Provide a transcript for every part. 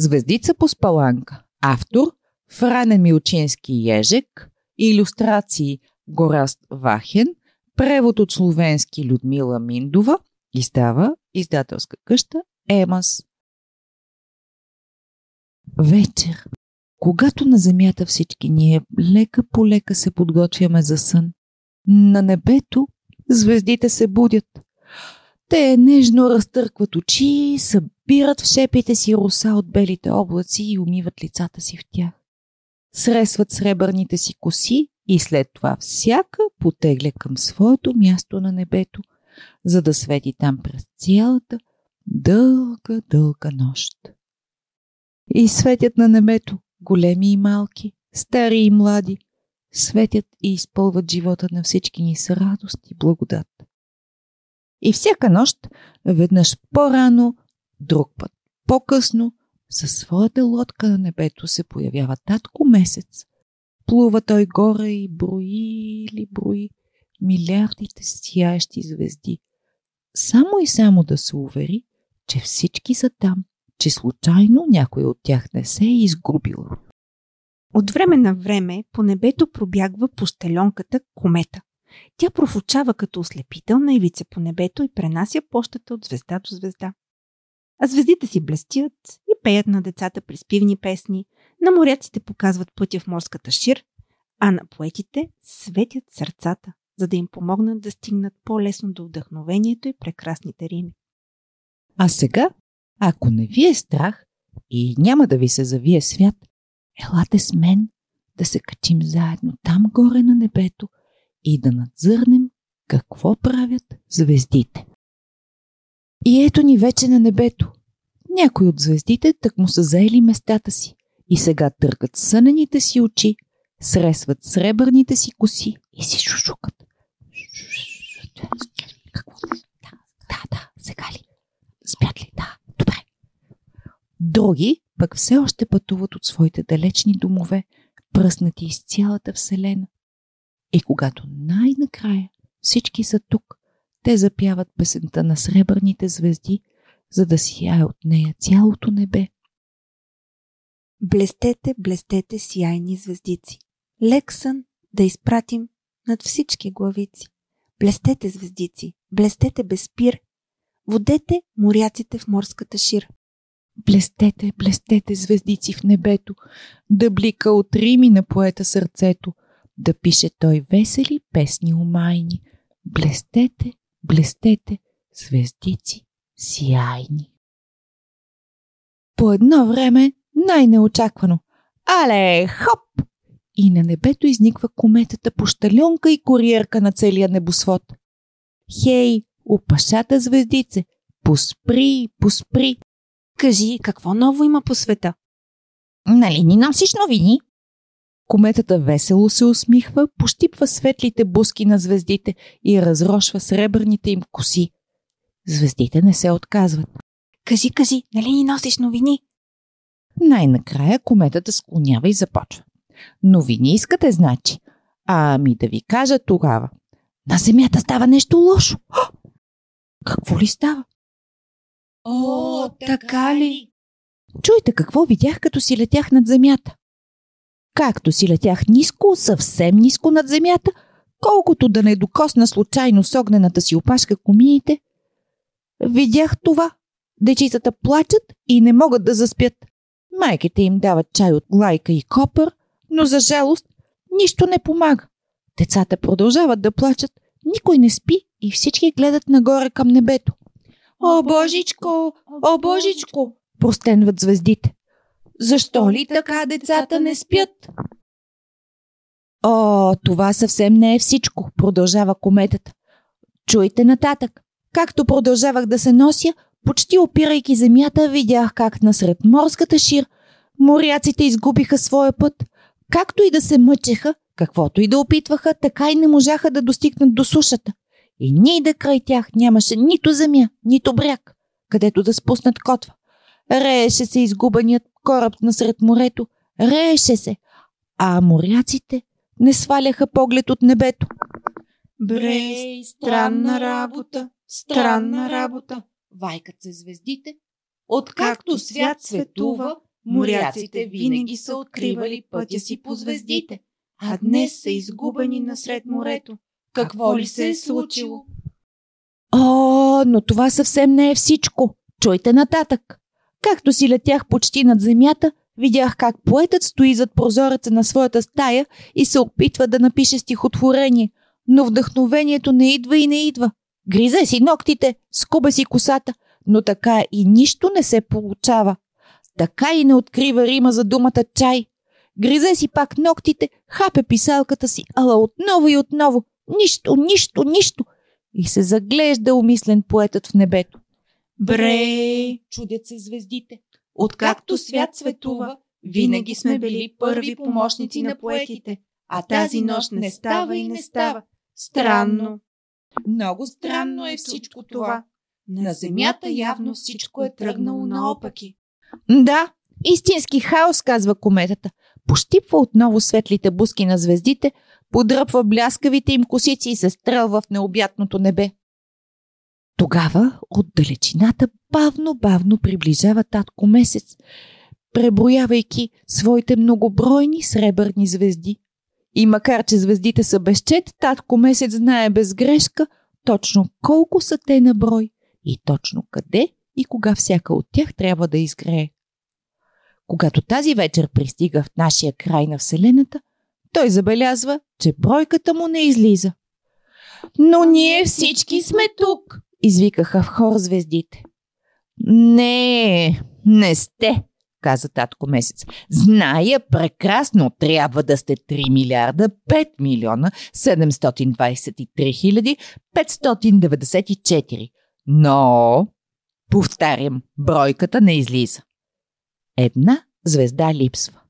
Звездица по спаланка. Автор Фране Милчински Ежек. Илюстрации Гораст Вахен. Превод от словенски Людмила Миндова. Издава издателска къща Емас. Вечер. Когато на земята всички ние лека по лека се подготвяме за сън, на небето звездите се будят. Те нежно разтъркват очи, събират в шепите си роса от белите облаци и умиват лицата си в тях. Сресват сребърните си коси и след това всяка потегля към своето място на небето, за да свети там през цялата дълга, дълга нощ. И светят на небето, големи и малки, стари и млади, светят и изпълват живота на всички ни с радост и благодат. И всяка нощ, веднъж по-рано, друг път по-късно, със своята лодка на небето се появява татко месец. Плува той горе и брои или брои милиардите сияещи звезди. Само и само да се увери, че всички са там, че случайно някой от тях не се е изгубил. От време на време по небето пробягва пощеленката комета. Тя профучава като ослепителна ивица по небето и пренася пощата от звезда до звезда. А звездите си блестят и пеят на децата приспивни песни, на моряците показват пътя в морската шир, а на поетите светят сърцата, за да им помогнат да стигнат по-лесно до вдъхновението и прекрасните рими. А сега, ако не ви е страх и няма да ви се завие свят, елате с мен да се качим заедно там горе на небето и да надзърнем какво правят звездите. И ето ни вече на небето. Някои от звездите так му са заели местата си и сега търкат сънените си очи, сресват сребърните си коси и си шушукат. Какво? Да, да, да, сега ли? Спят ли? Да, добре. Други пък все още пътуват от своите далечни домове, пръснати из цялата Вселена. И когато най-накрая всички са тук, те запяват песента на сребърните звезди, за да сияе от нея цялото небе. Блестете, блестете, сияйни звездици. Лек сън да изпратим над всички главици. Блестете, звездици, блестете без пир. Водете моряците в морската шир. Блестете, блестете, звездици в небето, да блика от Рими на поета сърцето, да пише той весели песни умайни. Блестете, блестете, звездици сияйни. По едно време, най-неочаквано, але, хоп! И на небето изниква кометата пощалюнка и куриерка на целия небосвод. Хей, опашата звездице, поспри, поспри. Кажи, какво ново има по света? Нали ни носиш новини? Кометата весело се усмихва, пощипва светлите буски на звездите и разрошва сребърните им коси. Звездите не се отказват. Кажи, кажи, нали ни носиш новини? Най-накрая кометата склонява и започва. Новини искате, значи? Ами да ви кажа тогава. На земята става нещо лошо. Какво ли става? О, така ли? Чуйте какво видях, като си летях над земята. Както си летях ниско, съвсем ниско над земята, колкото да не докосна случайно с огнената си опашка комините, видях това. Дечицата плачат и не могат да заспят. Майките им дават чай от лайка и копър, но за жалост нищо не помага. Децата продължават да плачат, никой не спи и всички гледат нагоре към небето. О, Божичко! О, Божичко! Простенват звездите. Защо ли така децата не спят? О, това съвсем не е всичко, продължава кометата. Чуйте нататък. Както продължавах да се нося, почти опирайки земята, видях как насред морската шир моряците изгубиха своя път. Както и да се мъчеха, каквото и да опитваха, така и не можаха да достигнат до сушата. И ниде край тях нямаше нито земя, нито бряг, където да спуснат котва. Рееше се изгубеният кораб насред морето, рееше се, а моряците не сваляха поглед от небето. Брей, странна работа, странна работа. Вайкат се звездите. Откакто свят светува, Моряците винаги са откривали пътя си по звездите, а днес са изгубени насред морето. Какво ли се е случило? О, но това съвсем не е всичко. Чуйте нататък. Както си летях почти над земята, видях как поетът стои зад прозореца на своята стая и се опитва да напише стихотворение, но вдъхновението не идва и не идва. Гризе си ногтите, скуба си косата, но така и нищо не се получава. Така и не открива Рима за думата чай. Гризе си пак ногтите, хапе писалката си, ала отново и отново. Нищо, нищо, нищо. И се заглежда умислен поетът в небето. Бре, чудят се звездите. Откакто свят светува, винаги сме били първи помощници на поетите, а тази нощ не става и не става. Странно. Много странно е всичко това. На земята явно всичко е тръгнало наопаки. Да, истински хаос, казва кометата. Пощипва отново светлите буски на звездите, подръпва бляскавите им косици и се стрелва в необятното небе. Тогава от далечината бавно-бавно приближава татко месец, преброявайки своите многобройни сребърни звезди. И макар, че звездите са безчет, татко месец знае без грешка точно колко са те на брой и точно къде и кога всяка от тях трябва да изгрее. Когато тази вечер пристига в нашия край на Вселената, той забелязва, че бройката му не излиза. Но ние всички сме тук, извикаха в хор звездите. Не, не сте, каза татко месец. Зная прекрасно, трябва да сте 3 милиарда 5 милиона 723 хиляди 594. Но, повтарям, бройката не излиза. Една звезда липсва.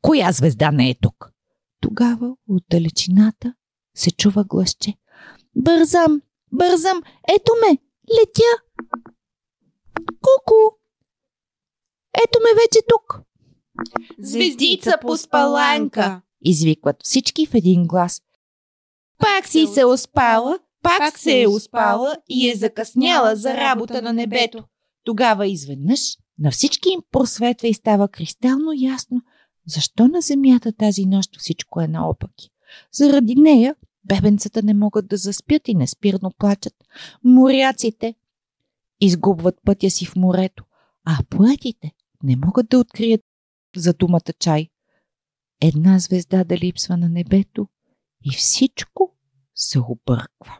Коя звезда не е тук? Тогава от далечината се чува гласче. Бързам, бързам, ето ме, летя. Куку! Ето ме вече тук. Звездица по спаланка! Извикват всички в един глас. Пак си се успала, пак се е успала и е закъсняла за работа на небето. Тогава изведнъж на всички им просветва и става кристално ясно, защо на земята тази нощ всичко е наопаки. Заради нея бебенцата не могат да заспят и неспирно плачат. Моряците изгубват пътя си в морето, а поетите не могат да открият за думата чай. Една звезда да липсва на небето и всичко се обърква.